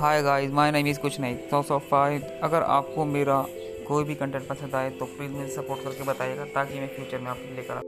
Hi guys my name is कुछ नहीं। सौ सौ फाइव अगर आपको मेरा कोई भी कंटेंट पसंद आए तो प्लीज़ मुझे सपोर्ट करके बताइएगा, ताकि मैं फ्यूचर में आपको लेकर आ